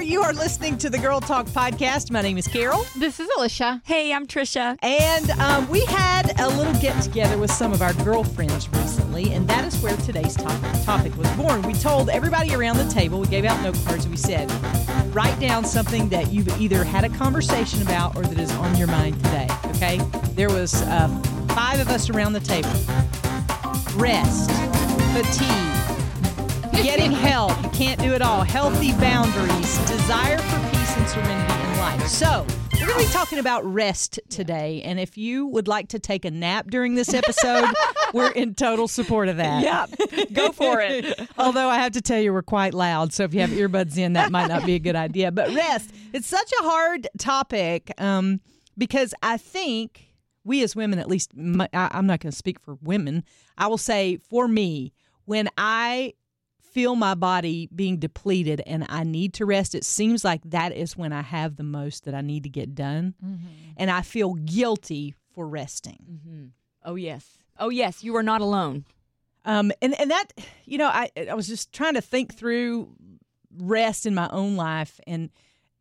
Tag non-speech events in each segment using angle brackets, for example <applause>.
there. You are listening to the Girl Talk podcast. My name is Carol. This is Alicia. Hey, I'm Tricia. And um, we had a little get together with some of our girlfriends recently, and that is where today's topic, topic was born. We told everybody around the table, we gave out note cards, and we said, write down something that you've either had a conversation about or that is on your mind today. Okay? There was uh, five of us around the table. Rest, fatigue, getting help. You can't do it all. Healthy boundaries, desire for peace and serenity in life. So, we're going to be talking about rest today. And if you would like to take a nap during this episode, <laughs> we're in total support of that. Yeah, go for it. <laughs> Although I have to tell you, we're quite loud. So if you have earbuds in, that might not be a good idea. But rest, it's such a hard topic um, because I think we as women, at least, my, I, I'm not going to speak for women. I will say for me, when I feel my body being depleted and I need to rest, it seems like that is when I have the most that I need to get done. And I feel guilty for resting. Mm-hmm. Oh, yes. Oh, yes. You are not alone. Um, and, and that, you know, I, I was just trying to think through rest in my own life. And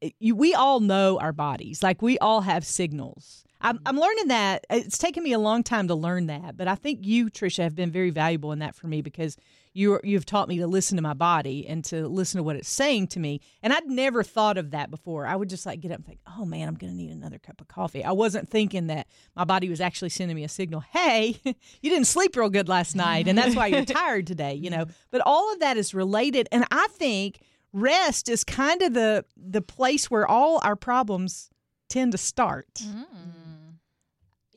it, you, we all know our bodies, like we all have signals. I'm, I'm learning that. It's taken me a long time to learn that, but I think you, Tricia, have been very valuable in that for me because you you've taught me to listen to my body and to listen to what it's saying to me. And I'd never thought of that before. I would just like get up and think, "Oh man, I'm going to need another cup of coffee." I wasn't thinking that my body was actually sending me a signal, "Hey, <laughs> you didn't sleep real good last night, and that's why you're <laughs> tired today." You know. But all of that is related, and I think rest is kind of the the place where all our problems tend to start. Mm.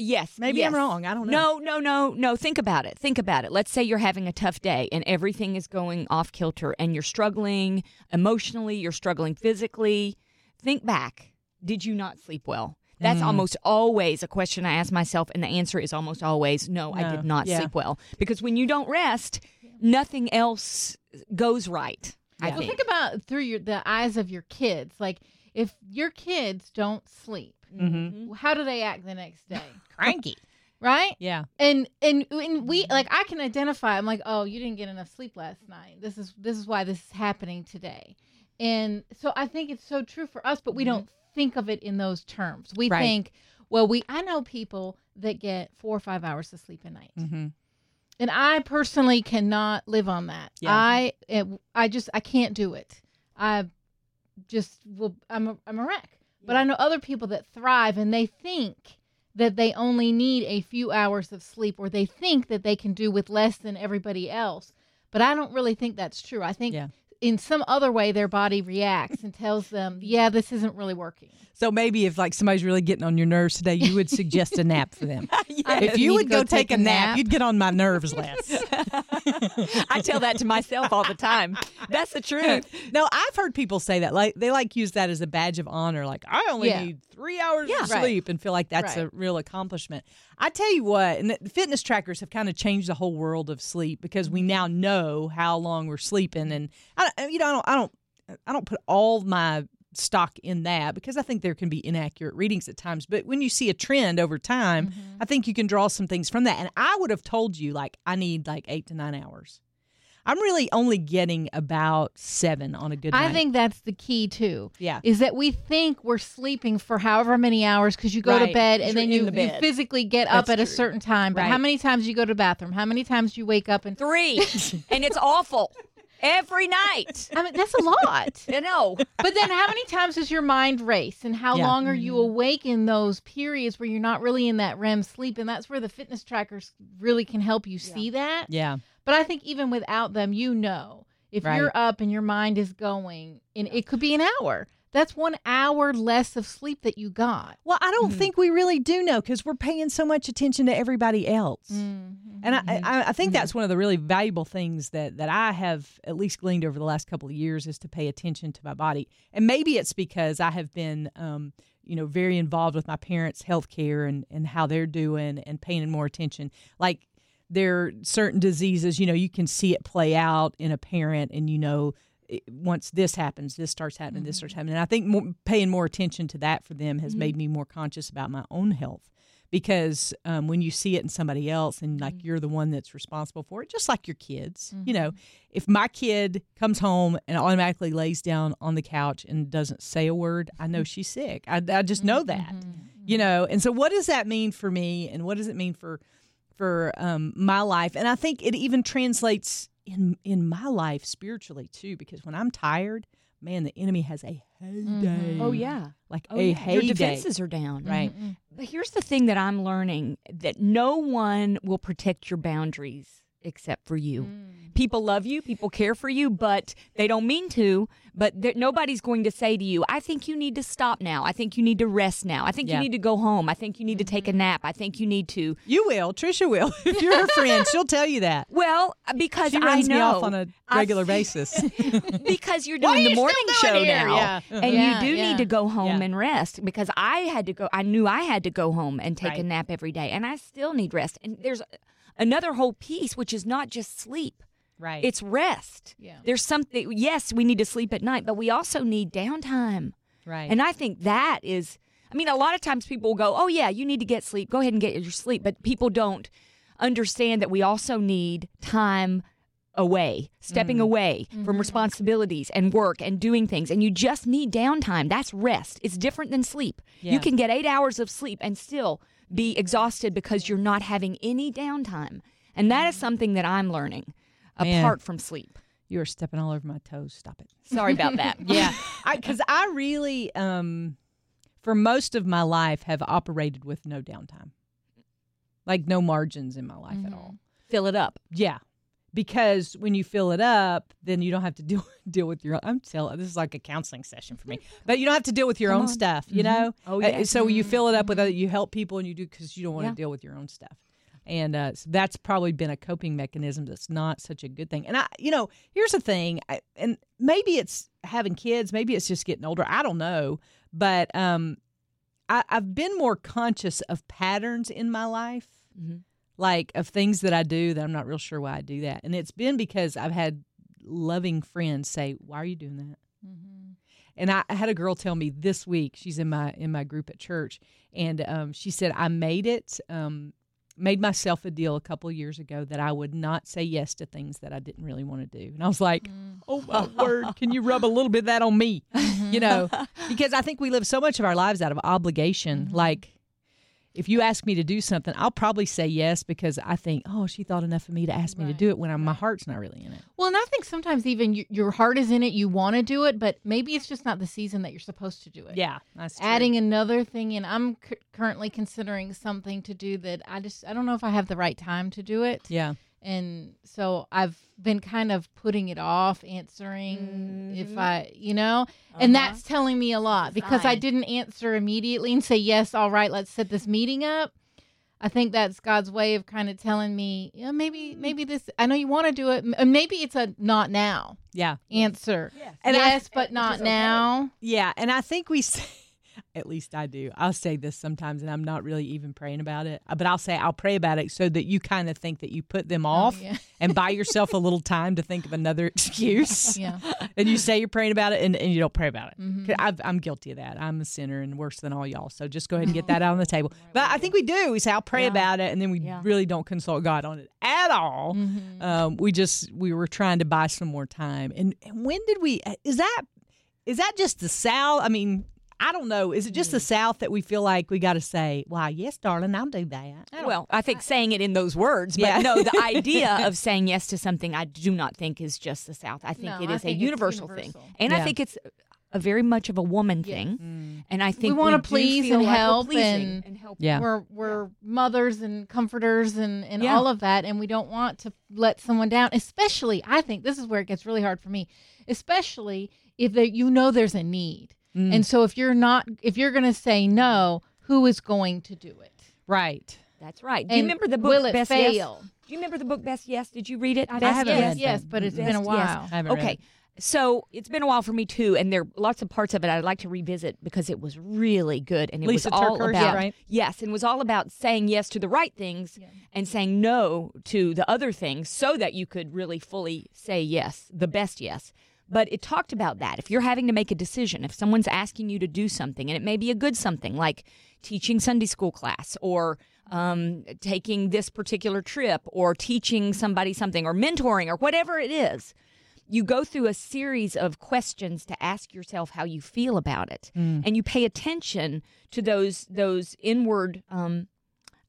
Yes. Maybe I'm wrong. I don't know. No, no, no, no. Think about it. Think about it. Let's say you're having a tough day and everything is going off kilter and you're struggling emotionally, you're struggling physically. Think back. Did you not sleep well? That's mm. almost always a question I ask myself, and the answer is almost always no, I did not Yeah. sleep well. Because when you don't rest, nothing else goes right. I Yeah. Well, think. think about through your the eyes of your kids. Like if your kids don't sleep, Mm-hmm. how do they act the next day? <laughs> Cranky. right? Yeah. And and and we like I can identify. I'm like, oh, you didn't get enough sleep last night. This is this is why this is happening today. And so I think it's so true for us, but we don't think of it in those terms. We Right. think, well, we I know people that get four or five hours of sleep a night. Mm-hmm. and I personally cannot live on that. Yeah. I I just I can't do it. I just will. I'm a, I'm a wreck. But I know other people that thrive, and they think that they only need a few hours of sleep, or they think that they can do with less than everybody else. But I don't really think that's true. I think Yeah. In some other way their body reacts and tells them, "Yeah, this isn't really working." So maybe if like somebody's really getting on your nerves today, you would suggest a nap for them. <laughs> If you would go, go take, take a a nap, nap. you'd get on my nerves less. <laughs> I tell that to myself all the time. That's the truth. <laughs> no, I've heard people say that. Like they like use that as a badge of honor. Like I only Yeah. need three hours Yeah. of Right. sleep and feel like that's a real accomplishment. I tell you what, and the fitness trackers have kind of changed the whole world of sleep because we mm-hmm. now know how long we're sleeping, and I, uh, you know, I don't, I don't, I don't put all my stock in that because I think there can be inaccurate readings at times. But when you see a trend over time, mm-hmm. I think you can draw some things from that. And I would have told you like I need like eight to nine hours. I'm really only getting about seven on a good night. I think that's the key too. Yeah. Is that we think we're sleeping for however many hours because you go Right. to bed and You're then you, the you physically get up That's at a certain time. But how many times do you go to the bathroom? How many times do you wake up and Three. <laughs> and it's awful every night. I mean that's a lot. <laughs> I know. but then how many times does your mind race and how Yeah. long are you mm-hmm. awake in those periods where you're not really in that REM sleep and that's where the fitness trackers really can help you see that. yeah. But I think even without them, you know, if Right. you're up and your mind is going, and it could be an hour. That's one hour less of sleep that you got. Well, I don't think we really do know because we're paying so much attention to everybody else. Mm-hmm. And I, I, I think that's one of the really valuable things that, that I have at least gleaned over the last couple of years is to pay attention to my body. And maybe it's because I have been, um, you know, very involved with my parents' health care and, and how they're doing and paying more attention. Like there are certain diseases, you know, you can see it play out in a parent and, you know, once this happens, this starts happening, this starts mm-hmm. happening. And I think more, paying more attention to that for them has made mm-hmm. me more conscious about my own health because um, when you see it in somebody else and like mm-hmm. you're the one that's responsible for it, just like your kids, you know, if my kid comes home and automatically lays down on the couch and doesn't say a word, I know she's sick. I, I just know that, you know. And so, what does that mean for me, and what does it mean for for um, my life? And I think it even translates in in my life spiritually too, because when I'm tired, man, the enemy has a heyday. Oh yeah. like Oh, a yeah. heyday. Your defenses are down. right. But here's the thing that I'm learning that no one will protect your boundaries except for you. Mm. People love you, people care for you, but they don't mean to. But nobody's going to say to you, I think you need to stop now. I think you need to rest now. I think Yeah. you need to go home. I think you need to take a mm-hmm. nap. I think you need to. You will, Tricia will. <laughs> If you're her friend, she'll tell you that. Well, uh, because She runs I know me off on a regular basis. <laughs> because you're <laughs> doing the you morning show here? now. Yeah. Uh-huh. And Yeah, you do need to go home and rest because I had to go I knew I had to go home and take a nap every day and I still need rest. And there's another whole piece which is not just sleep. right. It's rest. Yeah. There's something yes, we need to sleep at night, but we also need downtime. right. And I think that is I mean a lot of times people will go, "Oh yeah, you need to get sleep. Go ahead and get your sleep." But people don't understand that we also need time away, stepping Mm. away from responsibilities and work and doing things. And you just need downtime. That's rest. It's different than sleep. Yeah. You can get eight hours of sleep and still be exhausted because you're not having any downtime. And that is something that I'm learning Man. apart from sleep. you are stepping all over my toes. Stop it. Sorry about that. <laughs> Yeah, because I, really, um, for most of my life, have operated with no downtime, like no margins in my life at all. Fill it up. Yeah, because when you fill it up, then you don't have to deal <laughs> deal with your. I'm telling this is like a counseling session for me, but you don't have to deal with your Come own on. stuff. You know. Oh, Uh, yeah. So you fill it up with other. You help people and you do because you don't want Yeah. to deal with your own stuff. And uh, so that's probably been a coping mechanism that's not such a good thing. And I, you know, here's the thing, I, and maybe it's having kids, maybe it's just getting older. I don't know, but um, I, I've been more conscious of patterns in my life, Mhm. Like of things that I do that I'm not real sure why I do that. And it's been because I've had loving friends say, "Why are you doing that?" And I, I had a girl tell me this week. She's in my in my group at church, and um, she said I made it. Um, made myself a deal a couple of years ago that I would not say yes to things that I didn't really want to do. And I was like, "Oh my word! Can you rub a little bit of that on me?" You know, <laughs> because I think we live so much of our lives out of obligation. Like, if you ask me to do something, I'll probably say yes because I think, "Oh, she thought enough of me to ask me to do it." When I'm, my heart's not really in it. Well, and I think sometimes even y- your heart is in it, you want to do it, but maybe it's just not the season that you're supposed to do it. Yeah, that's true. Adding another thing in, I'm c- currently considering something to do that I just I don't know if I have the right time to do it, Yeah. And so I've been kind of putting it off, answering if I, you know, and Uh-huh. that's telling me a lot because I didn't answer immediately and say yes, all right, let's set this meeting up. I think that's God's way of kind of telling me, yeah, maybe, maybe this. I know you want to do it. Maybe it's a not now Yeah. answer. Yes. And I- but not okay. now. Yeah, and I think we say, <laughs> at least I do. I'll say this sometimes, and I'm not really even praying about it, but I'll say I'll pray about it so that you kind of think that you put them off yeah. <laughs> and buy yourself a little time to think of another <laughs> excuse. Yeah. <laughs> And you say you're praying about it, and, and you don't pray about it. Mhm. 'Cause I've, I'm guilty of that. I'm a sinner and worse than all y'all. So just go ahead and get that out on the table. But I think we do. We say I'll pray Yeah. about it, and then we Yeah. really don't consult God on it at all. Mhm. Um, we just we were trying to buy some more time. And, and when did we? Is that is that just the South? I mean, I don't know. Is it just the Mm. South that we feel like we got to say, "Why, yes, darling, I'll do that." I Well, I think saying it in those words, but Yeah. no, the <laughs> idea of saying yes to something I do not think is just the South. I think No, it I is think a universal, universal. thing. And Yeah. I think it's a very much of a woman Yes. thing. Mm. And I think we want to please and like help, we're help pleasing and- help. Yeah. We're we're mothers and comforters and, and Yeah. all of that, and we don't want to let someone down. Especially, I think this is where it gets really hard for me. Especially if there, you know there's a need, Mm. and so if you're not, if you're going to say no, who is going to do it? right. That's right. Do you And remember the book will it Best Yes? fail? Do you remember the book Best Yes? Did you read it? Best haven't yes, read yes, but it's Best been a Yes. while. I haven't read Okay. it. So it's been a while for me too, and there are lots of parts of it I'd like to revisit because it was really good, and it Lisa was all TerKeurst, about right? yes, and it was all about saying yes to the right things Yeah. and saying no to the other things, so that you could really fully say yes, the best yes. But it talked about that. If you're having to make a decision, if someone's asking you to do something, and it may be a good something like teaching Sunday school class or um, taking this particular trip or teaching somebody something or mentoring or whatever it is, you go through a series of questions to ask yourself how you feel about it, Mm. and you pay attention to those those inward. Um,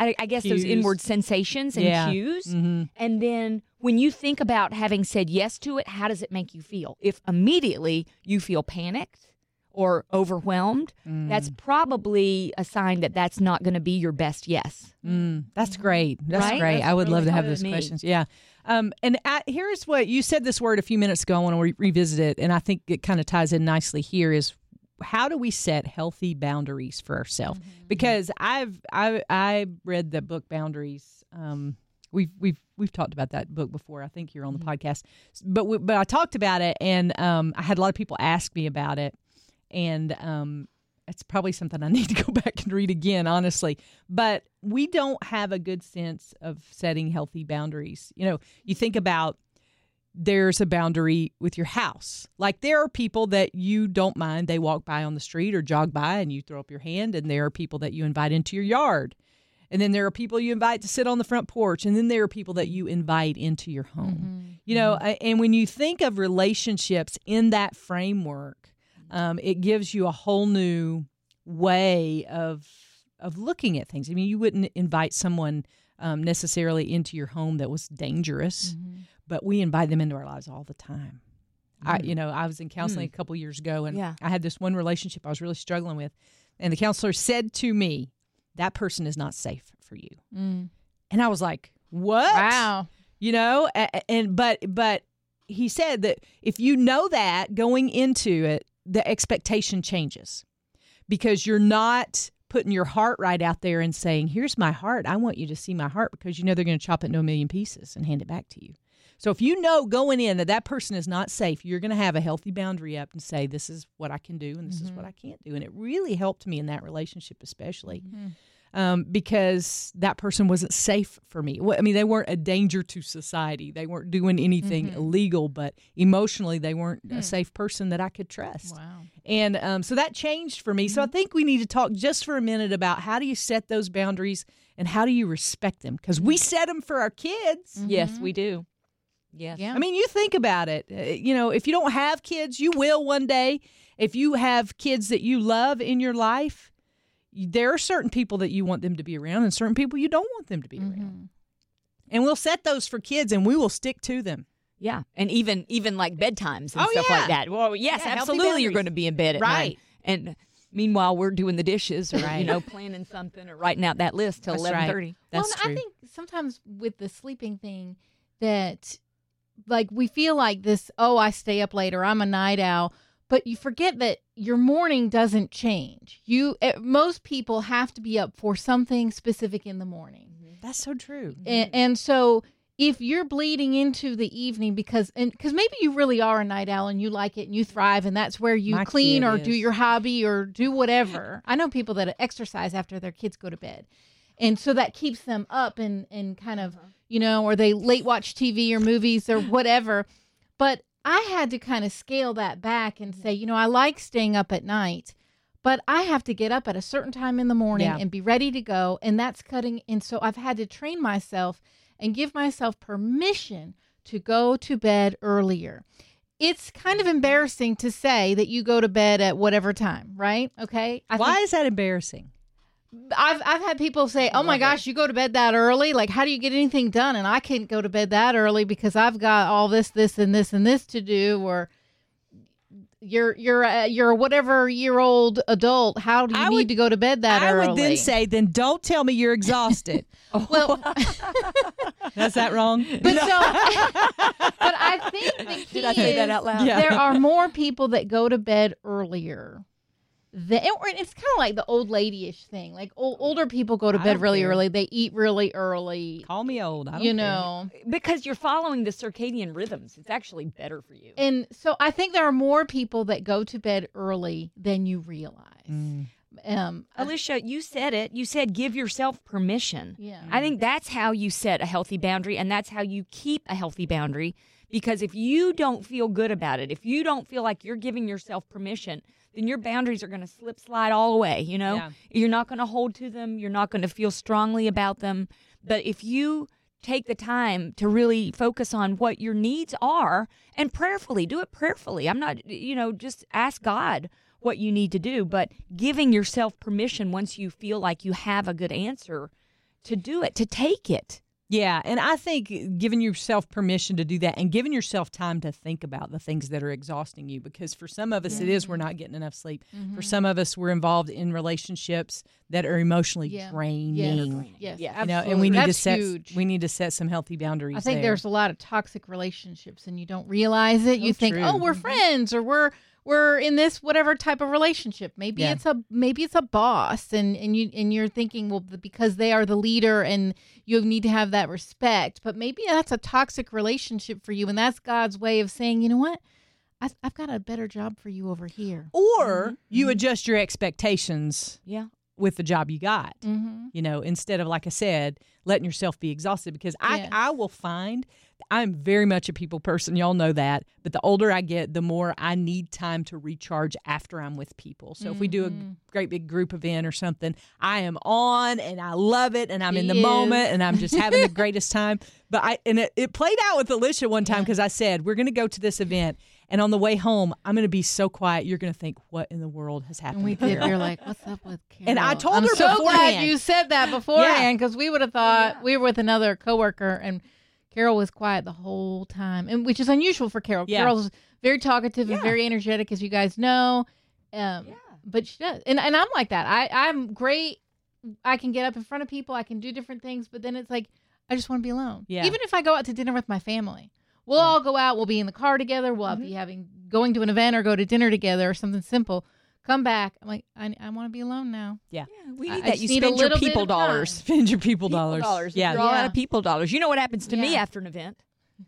I, I guess those inward sensations and Yeah. cues. Mm-hmm. And then when you think about having said yes to it, how does it make you feel? If immediately you feel panicked or overwhelmed, that's probably a sign that that's not going to be your best yes. Mm, that's great. That's Right? great. That's I would love to have those me. questions. Yeah. Um, and I, here's what you said this word a few minutes ago. I want to re- revisit it, and I think it kind of ties in nicely here. Is how do we set healthy boundaries for ourselves? Because I've I I read the book Boundaries. Um, we've we've we've talked about that book before. I think you're on the podcast, but we, but I talked about it, and um, I had a lot of people ask me about it, and um, it's probably something I <laughs> need to go back and read again, honestly. But we don't have a good sense of setting healthy boundaries. You know, you think about there's a boundary with your house. Like there are people that you don't mind, they walk by on the street or jog by and you throw up your hand, and there are people that you invite into your yard. And then there are people you invite to sit on the front porch, and then there are people that you invite into your home. You know, a- and when you think of relationships in that framework, um, it gives you a whole new way of of looking at things. I mean, you wouldn't invite someone um, necessarily into your home that was dangerous, but we invite them into our lives all the time. I, you know, I was in counseling a couple years ago, and Yeah. I had this one relationship I was really struggling with, and the counselor said to me, "That person is not safe for you," Mm. and I was like, "What?" Wow. you know a- a- and but but he said that if you know that going into it the expectation changes because you're not putting your heart right out there and saying here's my heart. I want you to see my heart because you know they're going to chop it into a million pieces and hand it back to you. So if you know going in that that person is not safe you're going to have a healthy boundary up and say this is what i can do and this is what i can't do. And it really helped me in that relationship especially um, because that person wasn't safe for me. Well, I mean, they weren't a danger to society. They weren't doing anything illegal, but emotionally, they weren't a safe person that I could trust. Wow. And um, so that changed for me. So I think we need to talk just for a minute about how do you set those boundaries and how do you respect them? Because we set them for our kids. Yes, we do. Yes. Yeah. I mean, you think about it. Uh, you know, if you don't have kids, you will one day. If you have kids that you love in your life, you- there are certain people that you want them to be around and certain people you don't want them to be mm-hmm. around. And we'll set those for kids and we will stick to them. Yeah, and even even like bedtimes and Oh, stuff yeah. like that. Well, yes, Yeah, absolutely. You're going to be in bed at Right. night, and meanwhile we're doing the dishes or Right. you know planning something or writing out that list till That's right. eleven thirty. That's well, true. I think sometimes with the sleeping thing that like we feel like this, oh, I stay up later, I'm a night owl, but you forget that your morning doesn't change. You eh, most people have to be up for something specific in the morning. That's so true. And, and so if you're bleeding into the evening because and because maybe you really are a night owl and you like it and you thrive and that's where you My clean or is. do your hobby or do <laughs> whatever. I know people that exercise after their kids go to bed. And so that keeps them up and and kind of, you know, or they late watch TV or movies or whatever. But I had to kind of scale that back and say, you know, I like staying up at night, but I have to get up at a certain time in the morning Yeah. and be ready to go. And that's cutting. And so I've had to train myself and give myself permission to go to bed earlier. It's kind of mm-hmm. embarrassing to say that you go to bed at whatever time, right? Okay. I Why think- is that embarrassing? I've I've had people say, "Oh my gosh, you go to bed that early? Like, how do you get anything done?" And I can't go to bed that early because I've got all this, this, and this, and this to do. Or you're you're a, you're a whatever year old adult. How do you I need would- to go to bed that I early? I would then say, then don't tell me you're exhausted. <laughs> Oh. well, <laughs> Is that wrong? <laughs> but so, but I think the key Did I say that is out loud? Yeah. there are more people that go to bed earlier. Than, or it's kind of like the old lady-ish thing. Like old, older people go to I bed really care. early. They eat really early. Call me old. I don't You care. know, because you're following the circadian rhythms. It's actually better for you. and so I think there are more people that go to bed early than you realize. Mm. Um, I- Alicia, you said it. You said give yourself permission. yeah, I think that's how you set a healthy boundary and that's how you keep a healthy boundary Because if you don't feel good about it, if you don't feel like you're giving yourself permission, then your boundaries are going to slip slide all away. You know, Yeah. you're not going to hold to them. You're not going to feel strongly about them. But if you take the time to really focus on what your needs are and prayerfully do it prayerfully. I'm not, you know, just ask God what you need to do, but giving yourself permission once you feel like you have a good answer to do it, to take it. Yeah, and I think uh, giving yourself permission to do that and giving yourself time to think about the things that are exhausting you because for some of us it is we're not getting enough sleep. For mm-hmm. some of us we're involved in relationships that are emotionally Yeah. draining. Yes, Yeah. You know, absolutely. and we need to That's set huge. we need to set some healthy boundaries. I think there. there's a lot of toxic relationships, and you don't realize it. you think, true. oh, we're friends, or we're we're in this whatever type of relationship. Maybe Yeah. it's a maybe it's a boss, and and you and you're thinking, well, because they are the leader, and you need to have that respect. But maybe that's a toxic relationship for you, and that's God's way of saying, you know what, I, I've got a better job for you over here. or mm-hmm. you mm-hmm. adjust your expectations Yeah. With the job you got. Mm-hmm. you know instead of like i said letting yourself be exhausted because i Yes. i will find i'm very much a people person y'all know that but the older i get the more i need time to recharge after i'm with people so if we do a Mm-hmm. great big group event or something i am on and i love it and i'm in the She moment and i'm just having the <laughs> greatest time but i and it, it played out with alicia one time because i said we're going to go to this event and on the way home i'm going to be so quiet you're going to think what in the world has happened And we did. You're like, what's up with Carol? <laughs> And I told I'm her so beforehand. glad you said that beforehand because we would have thought we were with another coworker and Carol was quiet the whole time, and which is unusual for Carol. Yeah. Carol's very talkative and very energetic, as you guys know. Um, But she does, and and I'm like that. I I'm great. I can get up in front of people. I can do different things, but then it's like I just want to be alone. Yeah. Even if I go out to dinner with my family, we'll all go out. We'll be in the car together. We'll be mm-hmm. having going to an event or go to dinner together or something simple. Come back. I'm like I, I want to be alone now. yeah We need I that. You just need a spend your little bit people of dollars. spend your people, People dollars, dollars. yeah You're all out of people dollars. You know what happens to me after an event?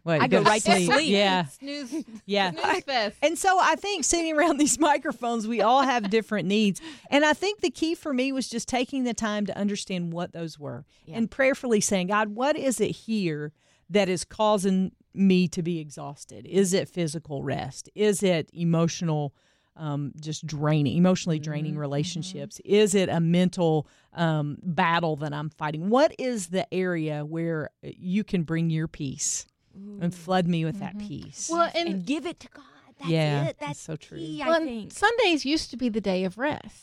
What, I go to right to sleep. <laughs> <laughs> Yeah, Snooze. yeah. Snooze fest. And so I think sitting around <laughs> these microphones, we all have different needs. And I think the key for me was just taking the time to understand what those were and prayerfully saying, God, what is it here that is causing me to be exhausted? Is it physical rest? Is it emotional? Um, just draining, emotionally draining relationships? Is it a mental um, battle that I'm fighting? What is the area where you can bring your peace and flood me with that peace? Well, and, and give it to God. That's Yeah, it. that's That's so true. key, well, I think. Sundays used to be the day of rest.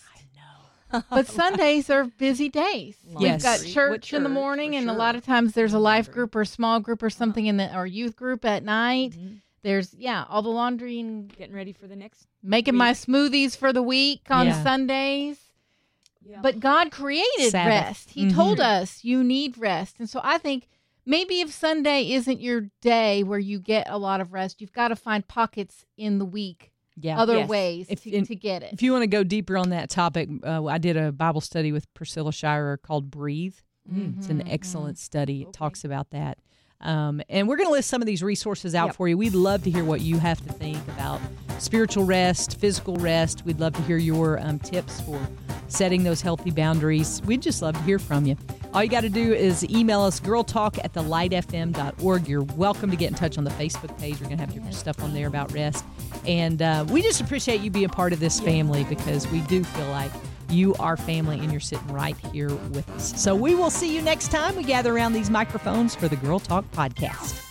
<laughs> But Sundays are busy days. Yes. We've got With church in the morning, for and a lot of times there's a life group or a small group or something in the or youth group at night. Mhm. There's yeah, all the laundry and Getting ready for the next. making my smoothies for the week on Yeah. Sundays. Yeah. But God created Sabbath. rest. He Mhm. told us you need rest. And so I think maybe if Sunday isn't your day where you get a lot of rest, you've got to find pockets in the week, yeah. other Yes. ways If- to, in- to get it. If you want to go deeper on that topic, uh, I did a Bible study with Priscilla Shirer called Breathe. It's an excellent study. It Okay. talks about that. Um, and we're going to list some of these resources out Yep. for you. We'd love to hear what you have to think about spiritual rest, physical rest. We'd love to hear your um, tips for setting those healthy boundaries. We'd just love to hear from you. All you got to do is email us girltalk at thelightfm.org. You're welcome to get in touch on the Facebook page. We're going to have different stuff on there about rest. And uh, we just appreciate you being part of this family because we do feel like you are family and you're sitting right here with us. So we will see you next time we gather around these microphones for the Girl Talk podcast.